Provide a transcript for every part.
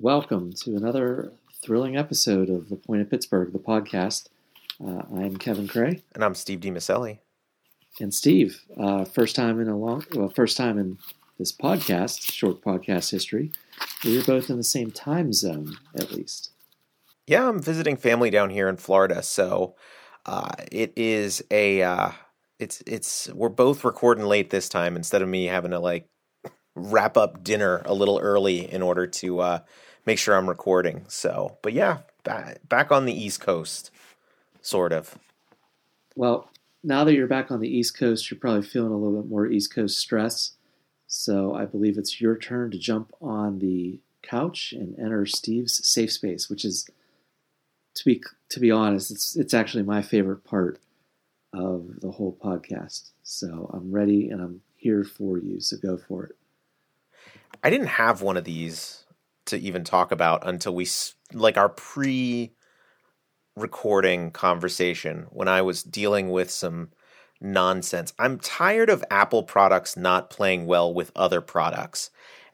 Welcome to another thrilling episode of The Point of Pittsburgh, the podcast. Uh, I'm Kevin Cray. And I'm Steve DiMaselli. And Steve, uh, first time in a long, well, first time in this podcast, short podcast history, we are both in the same time zone, at least. Yeah, I'm visiting family down here in Florida, so uh, it is a, uh, it's it's we're both recording late this time instead of me having to like wrap up dinner a little early in order to uh, make sure I'm recording. So, but yeah, back, back on the East Coast, sort of. Well, now that you're back on the East Coast, you're probably feeling a little bit more East Coast stress. So I believe it's your turn to jump on the couch and enter Steve's safe space, which is, to be to be honest, it's it's actually my favorite part of the whole podcast. So I'm ready and I'm here for you. So go for it. I didn't have one of these to even talk about until we like our pre recording conversation when I was dealing with some nonsense. I'm tired of Apple products not playing well with other products.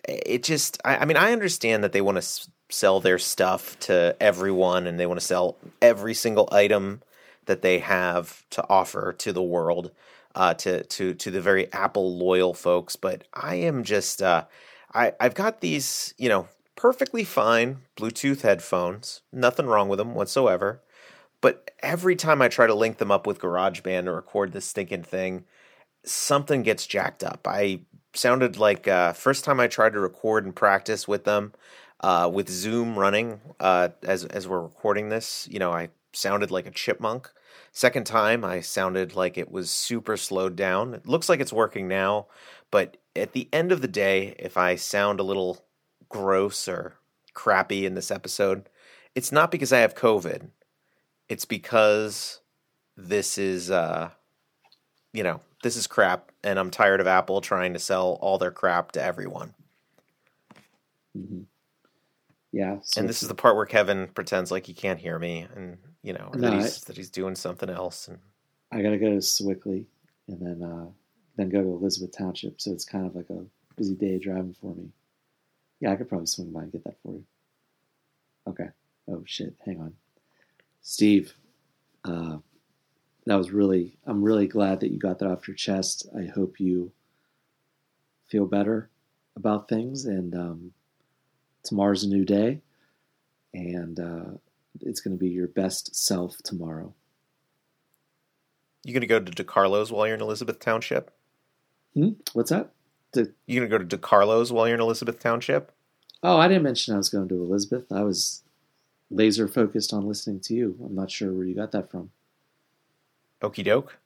It just, I, I mean, I understand that they want to s- sell their stuff to everyone and they want to sell every single item that they have to offer to the world, uh, to to to the very Apple loyal folks. But I am just, uh, I I've got these, you know, perfectly fine Bluetooth headphones, nothing wrong with them whatsoever. But every time I try to link them up with GarageBand to record this stinking thing, something gets jacked up. I sounded like uh, first time I tried to record and practice with them uh, with Zoom running uh, as as we're recording this. You know, I sounded like a chipmunk. Second time, I sounded like it was super slowed down. It looks like it's working now, but at the end of the day, if I sound a little gross or crappy in this episode, it's not because I have COVID. It's because this is, uh, you know, this is crap, and I'm tired of Apple trying to sell all their crap to everyone. Mm-hmm. Yeah, so and this is the part where Kevin pretends like he can't hear me, and you know no, that he's I, that he's doing something else. And I gotta go to Sewickley, and then uh, then go to Elizabeth Township. So it's kind of like a busy day driving for me. Yeah, I could probably swing by and get that for you. Okay. Oh shit! Hang on, Steve. Uh, that was really. I'm really glad that you got that off your chest. I hope you feel better about things, and um, tomorrow's a new day, and uh, it's going to be your best self tomorrow. You going to go to DeCarlo's while you're in Elizabeth Township? Hmm? What's that? To, you going to go to DeCarlo's while you're in Elizabeth Township? Oh, I didn't mention I was going to Elizabeth. I was laser focused on listening to you. I'm not sure where you got that from. Okie doke.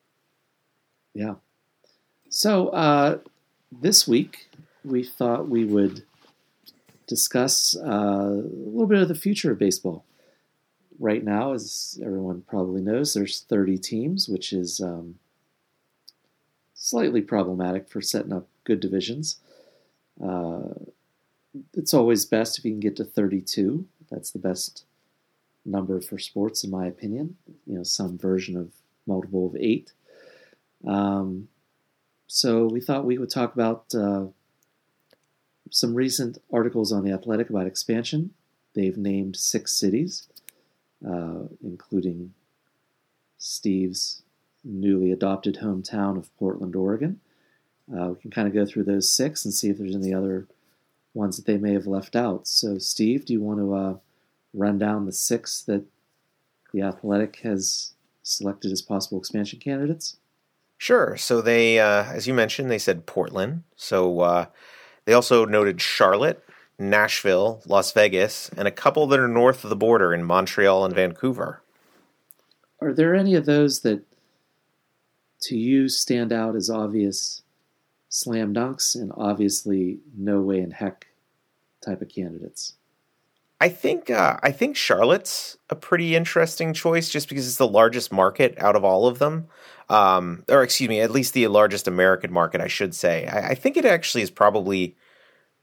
Yeah. So uh, this week we thought we would discuss uh, a little bit of the future of baseball. Right now, as everyone probably knows, there's 30 teams, which is um, slightly problematic for setting up good divisions. Uh, it's always best if you can get to 32. That's the best number for sports, in my opinion. You know, some version of multiple of eight. Um, so we thought we would talk about uh, some recent articles on the Athletic about expansion. They've named six cities, uh, including Steve's newly adopted hometown of Portland, Oregon. Uh, we can kind of go through those six and see if there's any other ones that they may have left out. So, Steve, do you want to uh, run down the six that the Athletic has selected as possible expansion candidates? Sure. So they, uh, as you mentioned, they said Portland. So uh, they also noted Charlotte, Nashville, Las Vegas, and a couple that are north of the border in Montreal and Vancouver. Are there any of those that, to you, stand out as obvious slam dunks and obviously no way in heck type of candidates? I think uh, I think Charlotte's a pretty interesting choice just because it's the largest market out of all of them, um, or excuse me, at least the largest American market, I should say. I, I think it actually is probably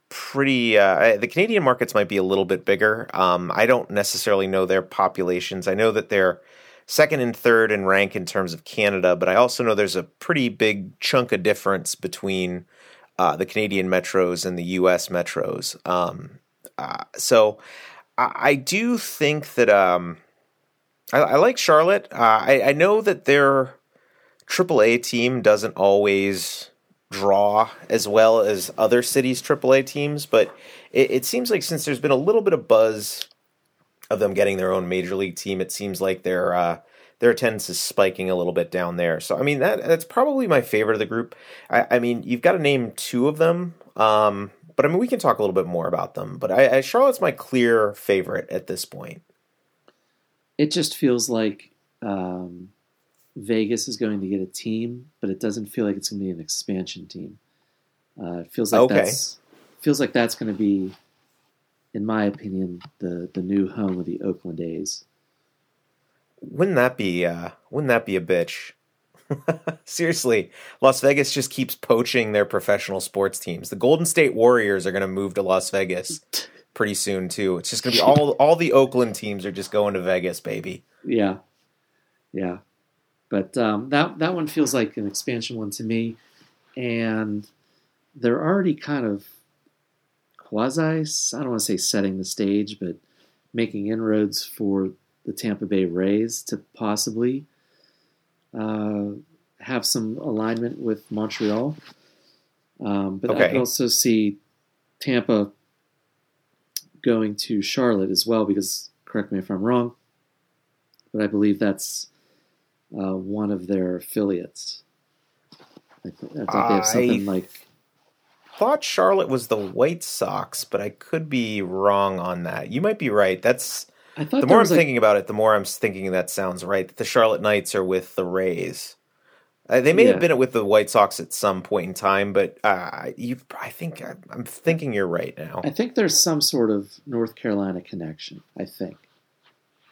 pretty. Uh, the Canadian markets might be a little bit bigger. Um, I don't necessarily know their populations. I know that they're second and third in rank in terms of Canada, but I also know there's a pretty big chunk of difference between uh, the Canadian metros and the U.S. metros. Um, Uh, so I, I, do think that um, I, I, like Charlotte. Uh, I, I know that their AAA team doesn't always draw as well as other cities' AAA teams, but it, it seems like since there's been a little bit of buzz of them getting their own major league team, it seems like their uh, their attendance is spiking a little bit down there. So I mean that that's probably my favorite of the group. I, I mean you've got to name two of them, um, but I mean we can talk a little bit more about them. But I, I, Charlotte's my clear favorite at this point. It just feels like um, Vegas is going to get a team, but it doesn't feel like it's going to be an expansion team. Uh, it feels like okay. that's feels like that's going to be, in my opinion, the the new home of the Oakland A's. Wouldn't that be uh, wouldn't that be a bitch? Seriously, Las Vegas just keeps poaching their professional sports teams. The Golden State Warriors are going to move to Las Vegas pretty soon too. It's just going to be all all the Oakland teams are just going to Vegas, baby. Yeah, yeah. But um, that that one feels like an expansion one to me, and they're already kind of quasi. I don't want to say setting the stage, but making inroads for the Tampa Bay Rays to possibly uh, have some alignment with Montreal. Um, but okay. I also see Tampa going to Charlotte as well, because correct me if I'm wrong, but I believe that's uh, one of their affiliates. I, th- I thought they have something I like. I thought Charlotte was the White Sox, but I could be wrong on that. You might be right. That's I thought the more I'm like... thinking about it, the more I'm thinking that sounds right. The Charlotte Knights are with the Rays. Uh, they may yeah. have been with the White Sox at some point in time, but uh, you, I think I'm thinking you're right now. I think there's some sort of North Carolina connection. I think.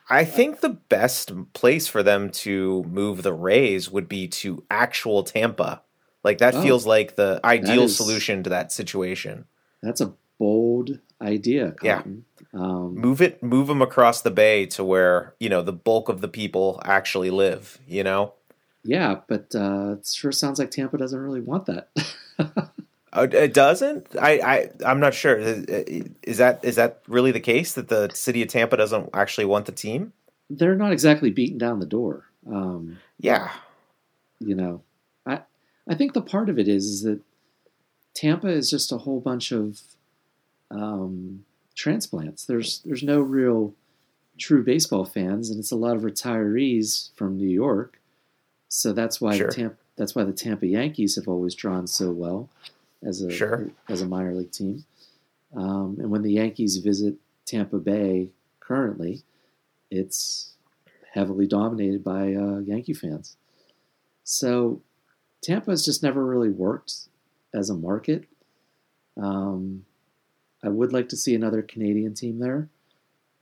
I think the best place for them to move the Rays would be to actual Tampa. Like that oh, feels like the ideal is, solution to that situation. That's a bold idea. Cotton. Yeah. Um, move it, move them across the bay to where you know the bulk of the people actually live. You know. Yeah, but uh, it sure sounds like Tampa doesn't really want that. Uh, it doesn't. I, I I'm not sure. Is that is that really the case that the city of Tampa doesn't actually want the team? They're not exactly beating down the door. Um, yeah, you know, I think the part of it is is that Tampa is just a whole bunch of um, transplants. There's there's no real true baseball fans, and it's a lot of retirees from New York. So that's why sure. the Tampa that's why the Tampa Yankees have always drawn so well as a sure. as a minor league team. Um, and when the Yankees visit Tampa Bay currently, it's heavily dominated by uh, Yankee fans. So Tampa has just never really worked as a market. Um, I would like to see another Canadian team there.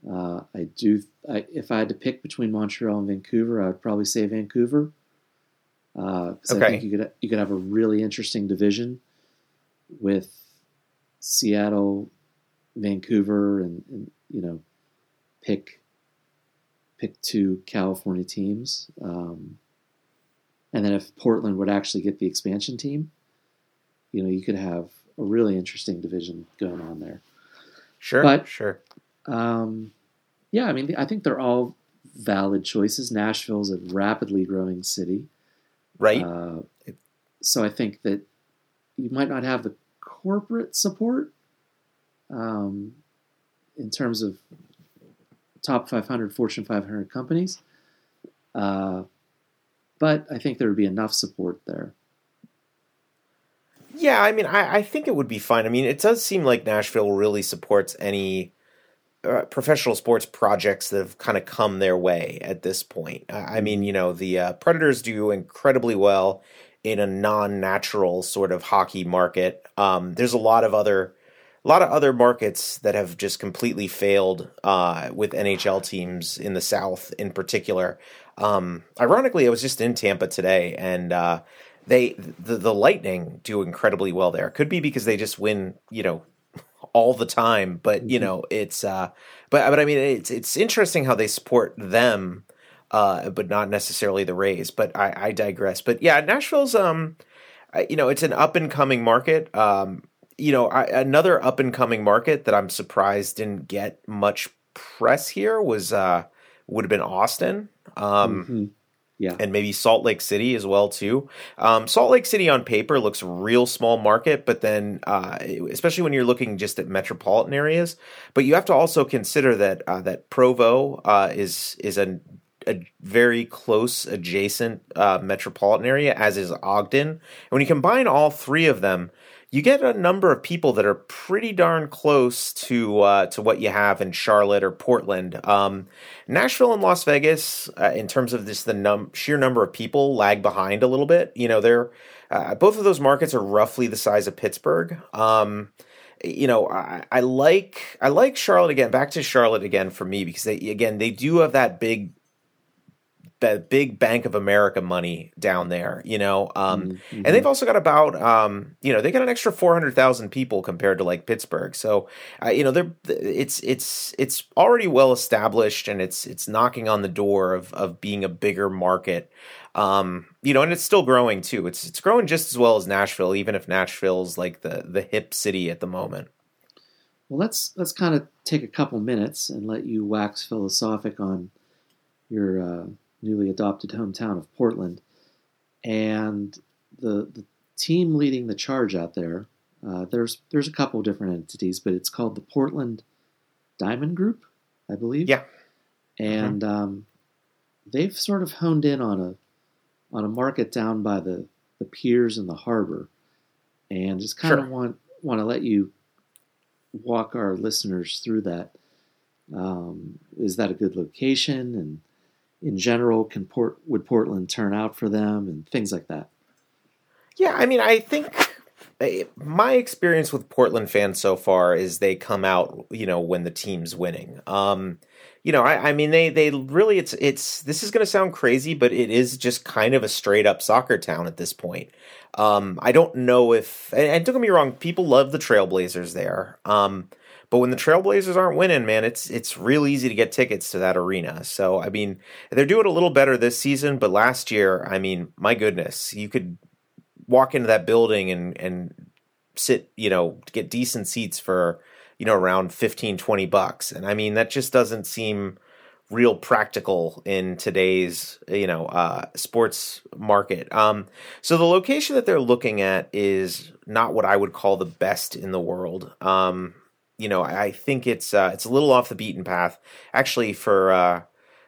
Uh, I do. I, if I had to pick between Montreal and Vancouver, I would probably say Vancouver. Uh, okay. I think you could you could have a really interesting division with Seattle, Vancouver, and, and you know, pick pick two California teams. Um, and then if Portland would actually get the expansion team, you know, you could have a really interesting division going on there. Sure, but, sure. Um, yeah, I mean, I think they're all valid choices. Nashville's a rapidly growing city, right? Uh, so I think that you might not have the corporate support um, in terms of top 500 Fortune 500 companies. Uh, but I think there would be enough support there. Yeah, I mean, I, I, think it would be fine. I mean, it does seem like Nashville really supports any uh, professional sports projects that have kind of come their way at this point. I mean, you know, the uh, Predators do incredibly well in a non-natural sort of hockey market. Um, there's a lot of other a lot of other markets that have just completely failed uh, with NHL teams in the South, in particular. Um, ironically, I was just in Tampa today, and uh, they the, the Lightning do incredibly well there. Could be because they just win, you know, all the time. But you mm-hmm. know, it's uh, but but I mean, it's it's interesting how they support them uh, but not necessarily the Rays. But I, I digress. But yeah, Nashville's um, you know, it's an up and coming market. Um, you know, I, another up and coming market that I'm surprised didn't get much press here was uh, would have been Austin. Um, Mhm. Yeah. and maybe Salt Lake City as well too. Um, Salt Lake City on paper looks real small market, but then uh, especially when you're looking just at metropolitan areas, but you have to also consider that uh, that Provo uh, is is a, a very close adjacent uh, metropolitan area, as is Ogden. And when you combine all three of them, you get a number of people that are pretty darn close to uh, to what you have in Charlotte or Portland. Um, Nashville and Las Vegas, uh, in terms of this, the num- sheer number of people lag behind a little bit. You know, they're uh, both of those markets are roughly the size of Pittsburgh. Um, you know, I, I like I like Charlotte again. Back to Charlotte again for me because they again they do have that big that big Bank of America money down there, you know. Um, Mhm. And they've also got about, um, you know, they got an extra four hundred thousand people compared to like Pittsburgh. So, uh, you know, they're it's it's it's already well established, and it's it's knocking on the door of of being a bigger market. Um, you know, and it's still growing too. It's it's growing just as well as Nashville, even if Nashville's like the the hip city at the moment. Well, let's let's kind of take a couple minutes and let you wax philosophic on your uh, newly adopted hometown of Portland and the the team leading the charge out there. Uh, there's there's a couple different entities, but it's called the Portland Diamond Group, I believe. Yeah. and um, they've sort of honed in on a on a market down by the the piers and the harbor, and just kind of want want to let you walk our listeners through that. Um, is that a good location? And in general, can Port would Portland turn out for them and things like that? Yeah, I mean, I think my experience with Portland fans so far is they come out, you know, when the team's winning. Um, you know, I, I mean, they they really it's it's this is going to sound crazy, but it is just kind of a straight up soccer town at this point. Um, I don't know if and, and don't get me wrong, people love the Trailblazers there. Um, but when the Trailblazers aren't winning, man, it's it's real easy to get tickets to that arena. So I mean, they're doing a little better this season, but last year, I mean, my goodness, you could walk into that building and and sit, you know, get decent seats for, you know, around 15 20 bucks. And I mean, that just doesn't seem real practical in today's, you know, uh sports market. Um so the location that they're looking at is not what I would call the best in the world. Um you know, I think it's uh, it's a little off the beaten path. Actually, for uh,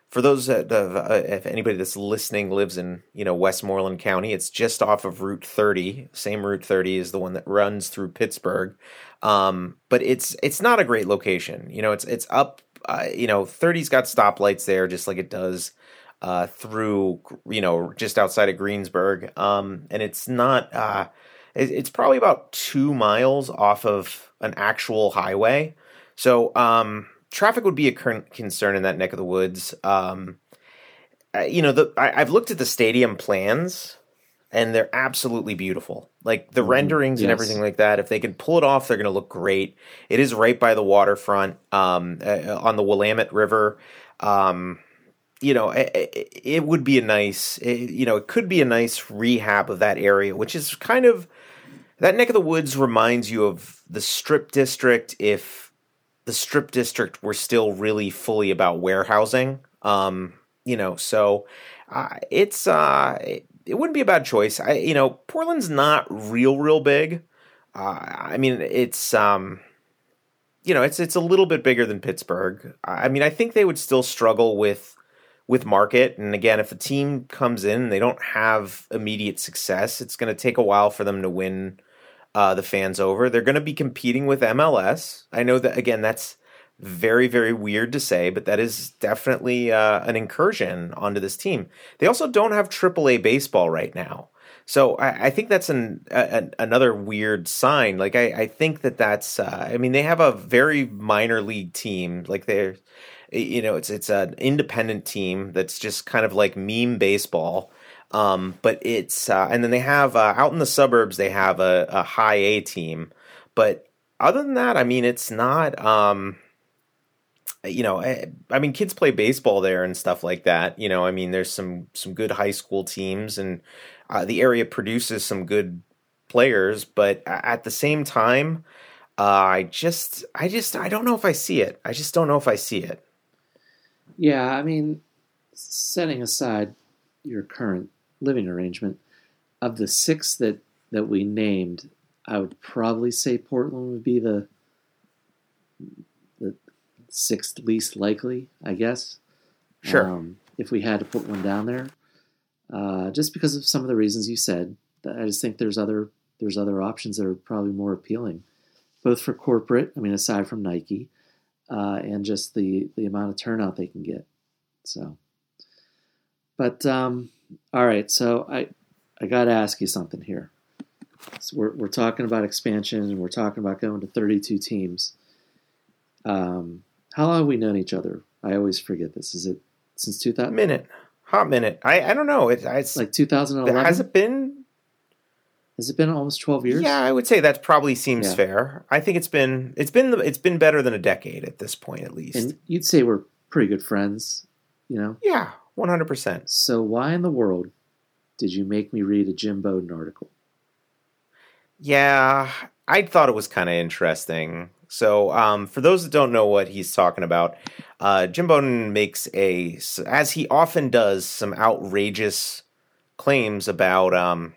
for those that uh, if anybody that's listening lives in you know Westmoreland County, it's just off of Route 30. Same Route 30 is the one that runs through Pittsburgh, um, but it's it's not a great location. You know, it's it's up. Uh, you know, 30's got stoplights there, just like it does uh, through you know just outside of Greensburg, um, and it's not. Uh, it- it's probably about two miles off of an actual highway. So um, traffic would be a current concern in that neck of the woods. Um, uh, you know, the I, I've looked at the stadium plans, and they're absolutely beautiful. Like the Mhm. renderings and everything like that. If they can pull it off, they're going to look great. It is right by the waterfront, um, uh, on the Willamette River. Um, you know, it, it, it would be a nice, it, you know, it could be a nice rehab of that area, which is kind of that neck of the woods reminds you of the strip district if the strip district were still really fully about warehousing. Um you know so uh, it's uh it, it wouldn't be a bad choice. I you know portland's not real real big. Uh, i mean it's um you know it's it's a little bit bigger than pittsburgh. I mean i think they would still struggle with with market and again if the team comes in and they don't have immediate success it's going to take a while for them to win uh, the fans over they're going to be competing with mls i know that again that's very very weird to say but that is definitely uh, an incursion onto this team they also don't have aaa baseball right now so I, I think that's an, a, another weird sign. Like I, I think that that's. Uh, I mean, they have a very minor league team. Like they're, you know, it's it's an independent team that's just kind of like meme baseball. Um, but it's uh, and then they have uh, out in the suburbs they have a, a high A team. But other than that, I mean, it's not. Um, you know, I, I mean, kids play baseball there and stuff like that. You know, I mean, there's some some good high school teams and uh, the area produces some good players, but at the same time, uh, I just, I just, I don't know if I see it. I just don't know if I see it. Yeah, I mean, setting aside your current living arrangement, of the six that that we named, I would probably say Portland would be the the sixth least likely, I guess. Sure. Um, if we had to put one down there, uh, just because of some of the reasons you said, I just think there's other there's other options that are probably more appealing, both for corporate. I mean, aside from Nike, uh, and just the the amount of turnout they can get. So, but um, all right. So I I got to ask you something here. So we're we're talking about expansion and we're talking about going to 32 teams. Um, how long have we known each other? I always forget this. Is it since 2000? Minute, hot minute. I I don't know. It, it's like 2011. Has it been? Has it been almost 12 years? Yeah, I would say that probably seems Yeah. fair. I think it's been it's been it's been better than a decade at this point, at least. And you'd say we're pretty good friends, you know? yeah, one hundred percent. So why in the world did you make me read a Jim Bowden article? Yeah, I thought it was kind of interesting. So, um, for those that don't know what he's talking about, uh, Jim Bowden makes a, as he often does, some outrageous claims about, um,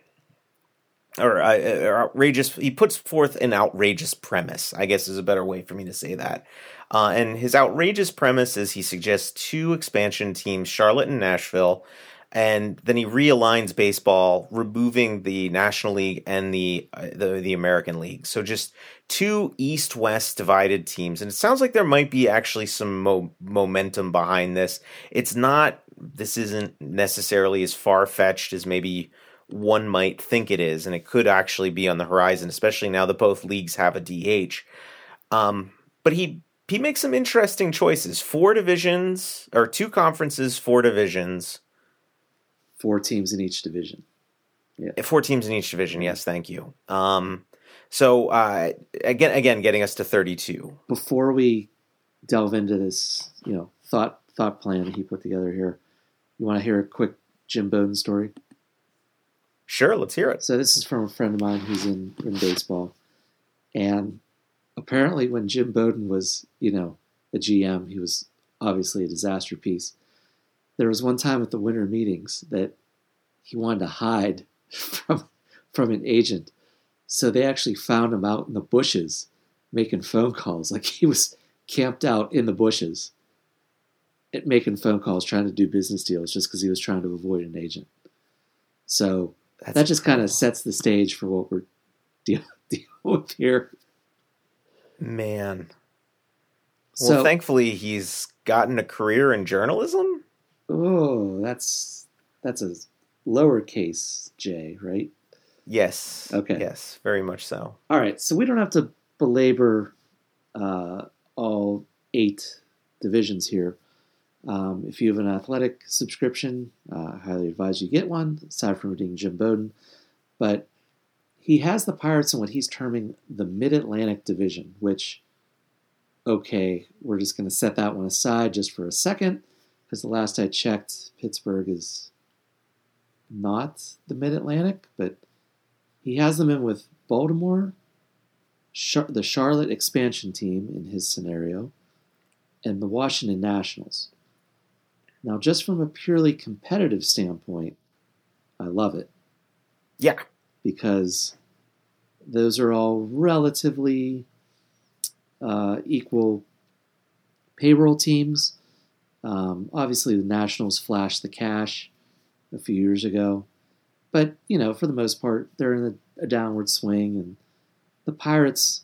or, uh, or outrageous. He puts forth an outrageous premise. I guess is a better way for me to say that. Uh, and his outrageous premise is he suggests two expansion teams, Charlotte and Nashville, and then he realigns baseball, removing the National League and the uh, the, the American League. So just two East-West divided teams, and it sounds like there might be actually some mo- momentum behind this. It's not. This isn't necessarily as far fetched as maybe one might think it is, and it could actually be on the horizon, especially now that both leagues have a DH. Um, but he he makes some interesting choices. Four divisions or two conferences, four divisions. Four teams in each division. Yeah, Four teams in each division. Yes, thank you. Um, so uh, again, again, getting us to thirty-two. Before we delve into this, you know, thought thought plan he put together here, you want to hear a quick Jim Bowden story? Sure, let's hear it. So this is from a friend of mine who's in, in baseball. And apparently when Jim Bowden was, you know, a GM, he was obviously a disaster piece. There was one time at the winter meetings that he wanted to hide from from an agent. So they actually found him out in the bushes making phone calls. Like he was camped out in the bushes at making phone calls trying to do business deals just because he was trying to avoid an agent. So That's that just kind of sets the stage for what we're deal- dealing with here. man. So, well, thankfully, he's gotten a career in journalism. oh, that's that's a lowercase j, right? Yes. Okay. Yes, very much so. All right, so we don't have to belabor uh, all eight divisions here. Um, if you have an athletic subscription, uh, I highly advise you get one, aside from reading Jim Bowden. But he has the Pirates in what he's terming the Mid Atlantic Division, which, okay, we're just going to set that one aside just for a second, because the last I checked, Pittsburgh is not the Mid Atlantic, but he has them in with Baltimore, Char- the Charlotte expansion team in his scenario, and the Washington Nationals. Now, just from a purely competitive standpoint, I love it Yeah. because those are all relatively uh, equal payroll teams. Um, obviously, the Nationals flashed the cash a few years ago, but you know, for the most part, they're in a, a downward swing, and the Pirates,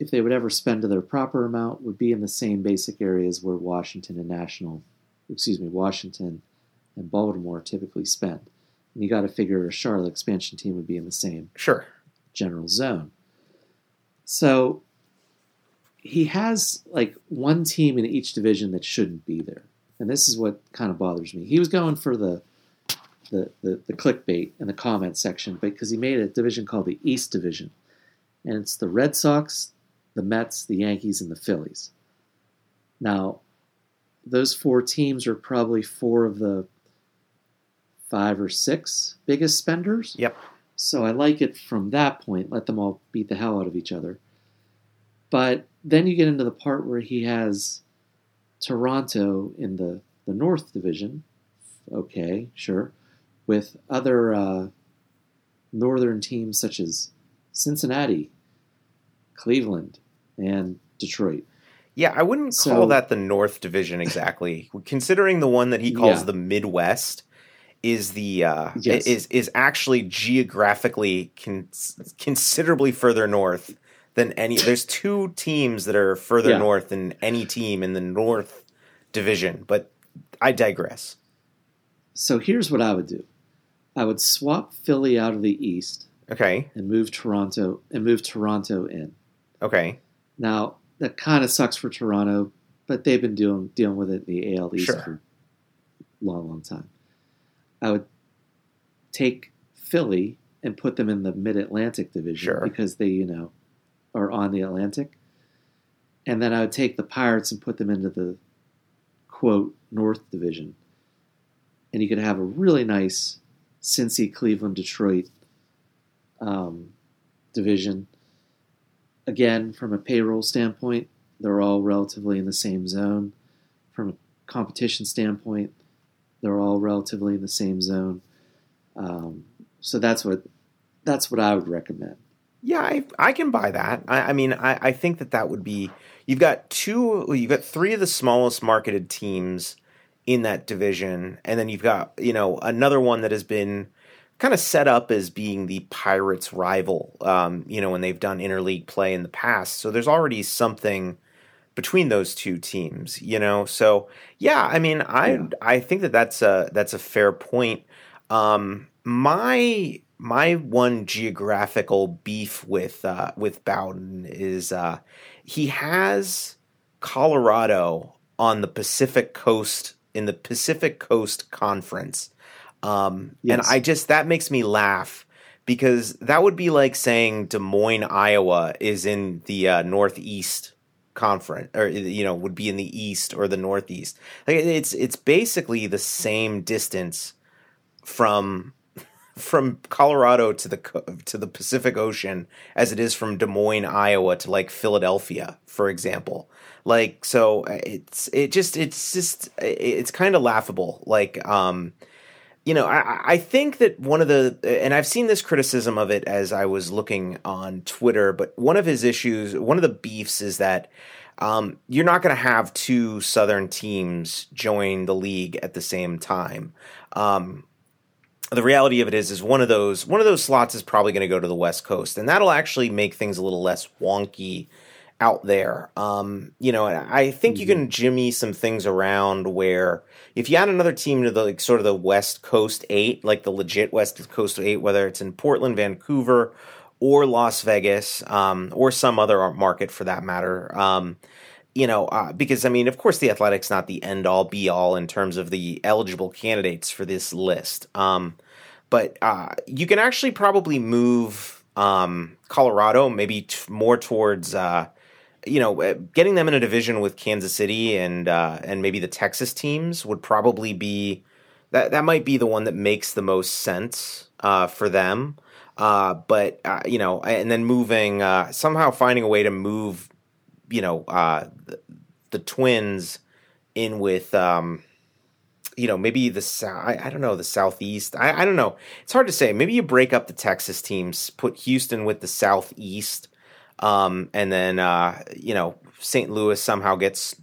if they would ever spend to their proper amount, would be in the same basic areas where Washington and National, excuse me, Washington and Baltimore typically spend. And you got to figure a Charlotte expansion team would be in the same Sure. general zone. So he has like one team in each division that shouldn't be there. And this is what kind of bothers me. He was going for the the, the, the clickbait in the comment section because he made a division called the East Division. And it's the Red Sox, the Mets, the Yankees, and the Phillies. Now, those four teams are probably four of the five or six biggest spenders. Yep. So I like it from that point. Let them all beat the hell out of each other. But then you get into the part where he has Toronto in the, the North Division. Okay, sure. With other uh, northern teams such as Cincinnati, Cleveland, and Detroit. Yeah, I wouldn't So- call that the North Division exactly. Considering the one that he calls Yeah. the Midwest is the uh, Yes. is is actually geographically con- considerably further north than any. There's two teams that are further Yeah. north than any team in the North Division, but I digress. So here's what I would do I would swap Philly out of the East Okay, and move Toronto and move Toronto in. okay, Now that kind of sucks for Toronto, but they've been dealing dealing with it in the AL East Sure. for a long, long time. I would take Philly and put them in the Mid Atlantic division Sure. because they, you know, are on the Atlantic. And then I would take the Pirates and put them into the quote North Division. And you could have a really nice Cincy, Cleveland, Detroit um, division again, from a payroll standpoint, they're all relatively in the same zone. From a competition standpoint, they're all relatively in the same zone. Um, so that's what that's what I would recommend. Yeah, I I can buy that. I, I mean, I, I think that that would be. You've got two. You've got three of the smallest marketed teams in that division, and then you've got you know another one that has been kind of set up as being the Pirates' rival. Um, you know, when they've done interleague play in the past, so there's already something between those two teams. You know, so yeah, I mean, I Yeah. I think that that's a that's a fair point. Um, my my one geographical beef with uh, with Bowden is uh, he has Colorado on the Pacific Coast in the Pacific Coast Conference, um, and I just that makes me laugh because that would be like saying Des Moines, Iowa, is in the uh, Northeast conference or you know would be in the east or the northeast like it's it's basically the same distance from from Colorado to the to the Pacific Ocean as it is from Des Moines, Iowa to like Philadelphia, for example. Like so uh, it's it just it's just it's kind of laughable. Like um you know, I, I think that one of the, and I've seen this criticism of it as I was looking on Twitter, but one of his issues, one of the beefs is that um, you're not going to have two Southern teams join the league at the same time. Um, the reality of it is, is one of those one of those slots is probably going to go to the West Coast, and that'll actually make things a little less wonky out there. Um, you know, I think you can jimmy some things around where if you add another team to the like sort of the West Coast eight, like the legit West Coast eight, whether it's in Portland, Vancouver, or Las Vegas, um, or some other market for that matter. Um, you know, uh, because I mean, of course, the Athletics not the end all be all in terms of the eligible candidates for this list. Um, but uh, you can actually probably move um, Colorado maybe t- more towards. Uh, you know, uh, getting them in a division with Kansas City and uh, and maybe the Texas teams would probably be that that might be the one that makes the most sense uh, for them. Uh, but uh, you know, and then moving uh, somehow finding a way to move, you know, uh, the, the Twins in with. Um, you know, maybe the south. I, I don't know the southeast. I, I don't know. It's hard to say. Maybe you break up the Texas teams, put Houston with the southeast, um, and then uh, you know St. Louis somehow gets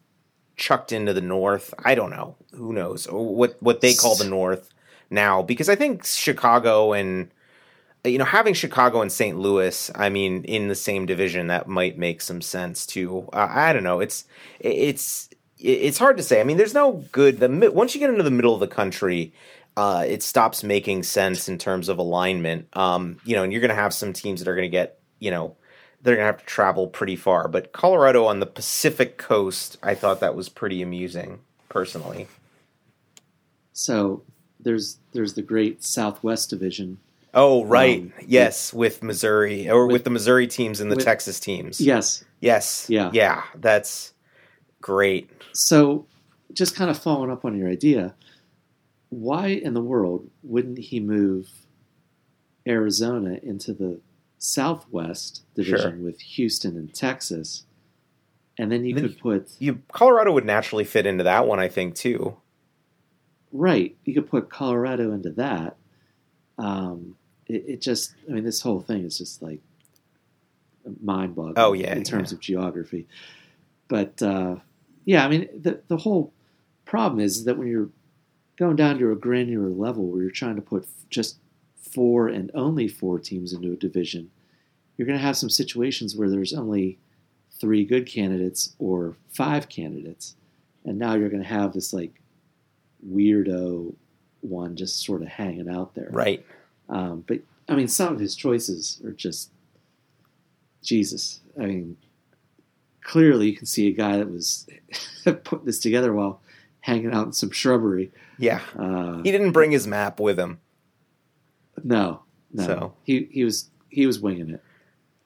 chucked into the north. I don't know. Who knows? What what they call the north now? Because I think Chicago and you know having Chicago and St. Louis, I mean, in the same division, that might make some sense too. Uh, I don't know. It's it's it's hard to say. I mean, there's no good. The once you get into the middle of the country. Uh, it stops making sense in terms of alignment. Um, you know, and you're going to have some teams that are going to get, you know, they're gonna have to travel pretty far. But Colorado on the Pacific coast, I thought that was pretty amusing, personally. So there's there's the great Southwest Division. Oh, right, Um, yes, with Missouri or with, with- the Missouri teams and the with- Texas teams. Yes. Yes, Yeah. yeah, that's great. So just kind of following up on your idea, why in the world wouldn't he move Arizona into the Southwest division Sure. with Houston and Texas, and then you Then could put You Colorado would naturally fit into that one, I think, too. right. You could put Colorado into that. Um, it, it just, I mean, this whole thing is just like mind-boggling. Oh, yeah, in terms yeah. of geography. But uh, yeah, I mean, the the whole problem is that when you're going down to a granular level where you're trying to put just four and only four teams into a division, you're going to have some situations where there's only three good candidates or five candidates, and now you're going to have this like weirdo one just sort of hanging out there. Right. Um, but I mean, some of his choices are just Jesus. I mean, clearly you can see a guy that was putting this together while hanging out in some shrubbery. Yeah. Uh, He didn't bring his map with him. no, no, So- he he was he was winging it.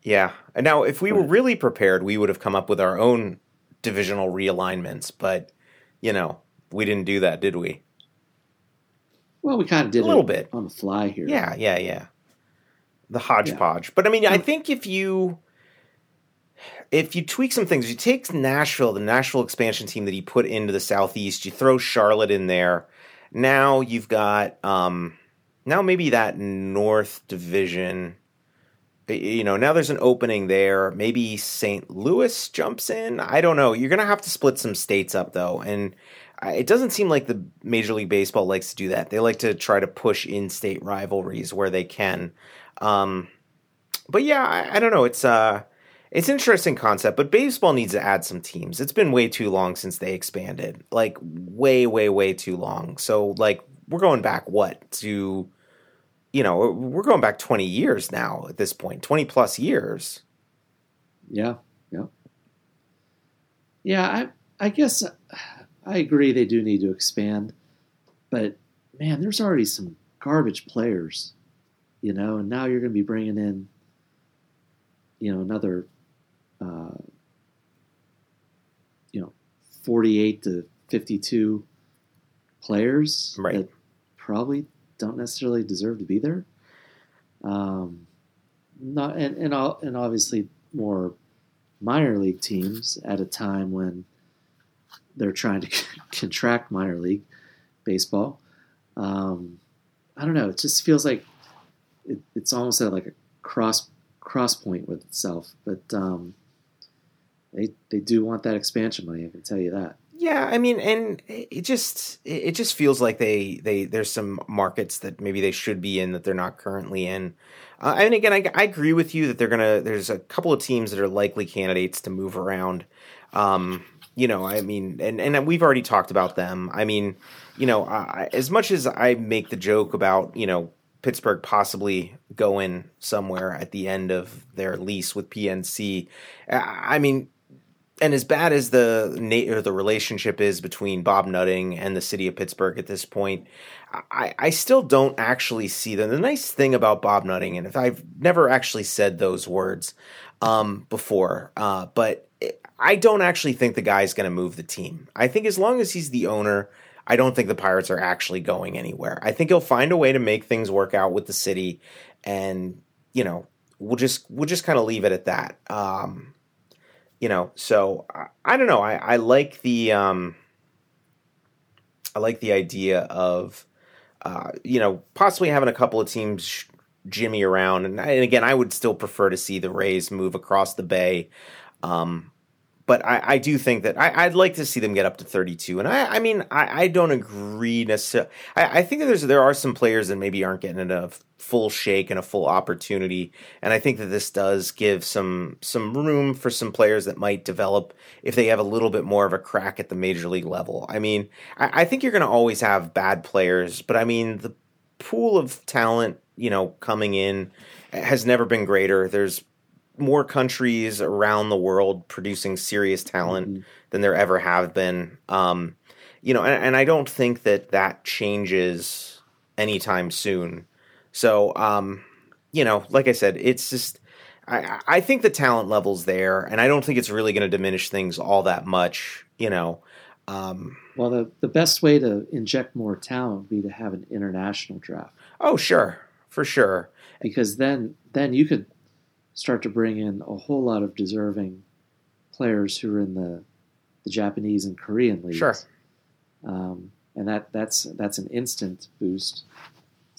Yeah. And now, if we were really prepared, we would have come up with our own divisional realignments. But, you know, we didn't do that, did we? Well, we kind of did A little it bit. on the fly here. Yeah, yeah, yeah. The hodgepodge. But I mean, I think if you if you tweak some things, you take Nashville, the Nashville expansion team that he put into the Southeast, you throw Charlotte in there. Now you've got um now maybe that North Division you know, now there's an opening there. Maybe St. Louis jumps in. I don't know. You're going to have to split some states up though, and it doesn't seem like the Major League Baseball likes to do that. They like to try to push in-state rivalries where they can. Um, but yeah, I, I don't know. It's uh, it's interesting concept, but baseball needs to add some teams. It's been way too long since they expanded, like way, way, way too long. So like we're going back what to, you know, we're going back twenty years now at this point, twenty plus years. yeah, yeah, yeah. I I guess I agree they do need to expand, but man, there's already some garbage players, you know, and now you're going to be bringing in, you know, another, uh, you know, 48 to 52 players Right. that probably don't necessarily deserve to be there. Um, not and and, and obviously more minor league teams at a time when they're trying to contract minor league baseball. Um, I don't know. It just feels like it, it's almost at like a cross cross point with itself. But um, they they do want that expansion money. I can tell you that. Yeah, I mean, and it just it just feels like they they there's some markets that maybe they should be in that they're not currently in. Uh, and again, I, I agree with you that they're gonna. There's a couple of teams that are likely candidates to move around. Um, you know, I mean, and and we've already talked about them. I mean, you know, I, as much as I make the joke about you know Pittsburgh possibly going somewhere at the end of their lease with PNC, I I mean, and as bad as the or the relationship is between Bob Nutting and the city of Pittsburgh at this point, I, I still don't actually see them. The nice thing about Bob Nutting, and if I've never actually said those words um, before, uh, but I don't actually think the guy's going to move the team. I think as long as he's the owner, I don't think the Pirates are actually going anywhere. I think he'll find a way to make things work out with the city, and you know, we'll just we'll just kind of leave it at that. Um, you know so I, I don't know. I, I like the um i like the idea of uh you know possibly having a couple of teams jimmy around. And, and again i would still prefer to see the rays move across the bay um but I, I do think that I, I'd like to see them get up to 32. And I, I mean, I, I don't agree necessarily. I, I think that there's there are some players that maybe aren't getting a full shake and a full opportunity. And I think that this does give some some room for some players that might develop if they have a little bit more of a crack at the major league level. I mean, I, I think you're going to always have bad players, but I mean the pool of talent, you know, coming in has never been greater. There's more countries around the world producing serious talent Mhm. than there ever have been. Um, you know, and, and I don't think that that changes anytime soon. So, um, you know, like I said, it's just I, I think the talent level's there, and I don't think it's really going to diminish things all that much. You know, um, Well, the the best way to inject more talent would be to have an international draft. oh sure, for sure. Because then then you could start to bring in a whole lot of deserving players who are in the the Japanese and Korean leagues. Sure. Um, and that that's that's an instant boost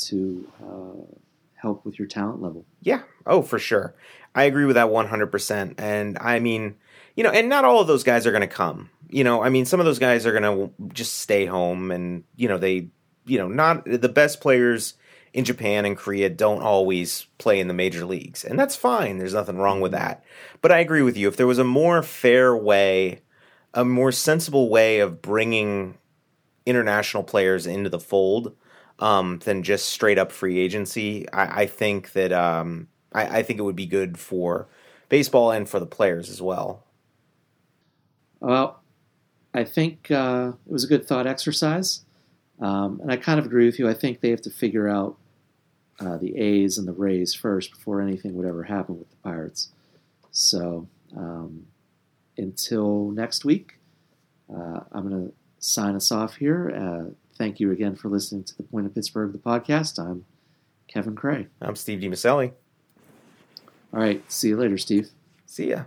to uh, help with your talent level. Yeah. Oh, for sure. I agree with that 100%. And I mean, you know, and not all of those guys are going to come. You know, I mean, some of those guys are going to just stay home and, you know, they, you know, not the best players in Japan and Korea don't always play in the major leagues. And that's fine. There's nothing wrong with that. But I agree with you. If there was a more fair way, a more sensible way of bringing international players into the fold, um, than just straight up free agency. I, I think that um, I, I, think it would be good for baseball and for the players as well. Well, I think uh, it was a good thought exercise, um, and I kind of agree with you. I think they have to figure out uh, the A's and the Rays first before anything would ever happen with the Pirates. So um, until next week, uh, I'm going to sign us off here. Uh, thank you again for listening to the Point of Pittsburgh, the podcast. I'm Kevin Creagh. I'm Steve DiMiceli. All right. See you later, Steve. See ya.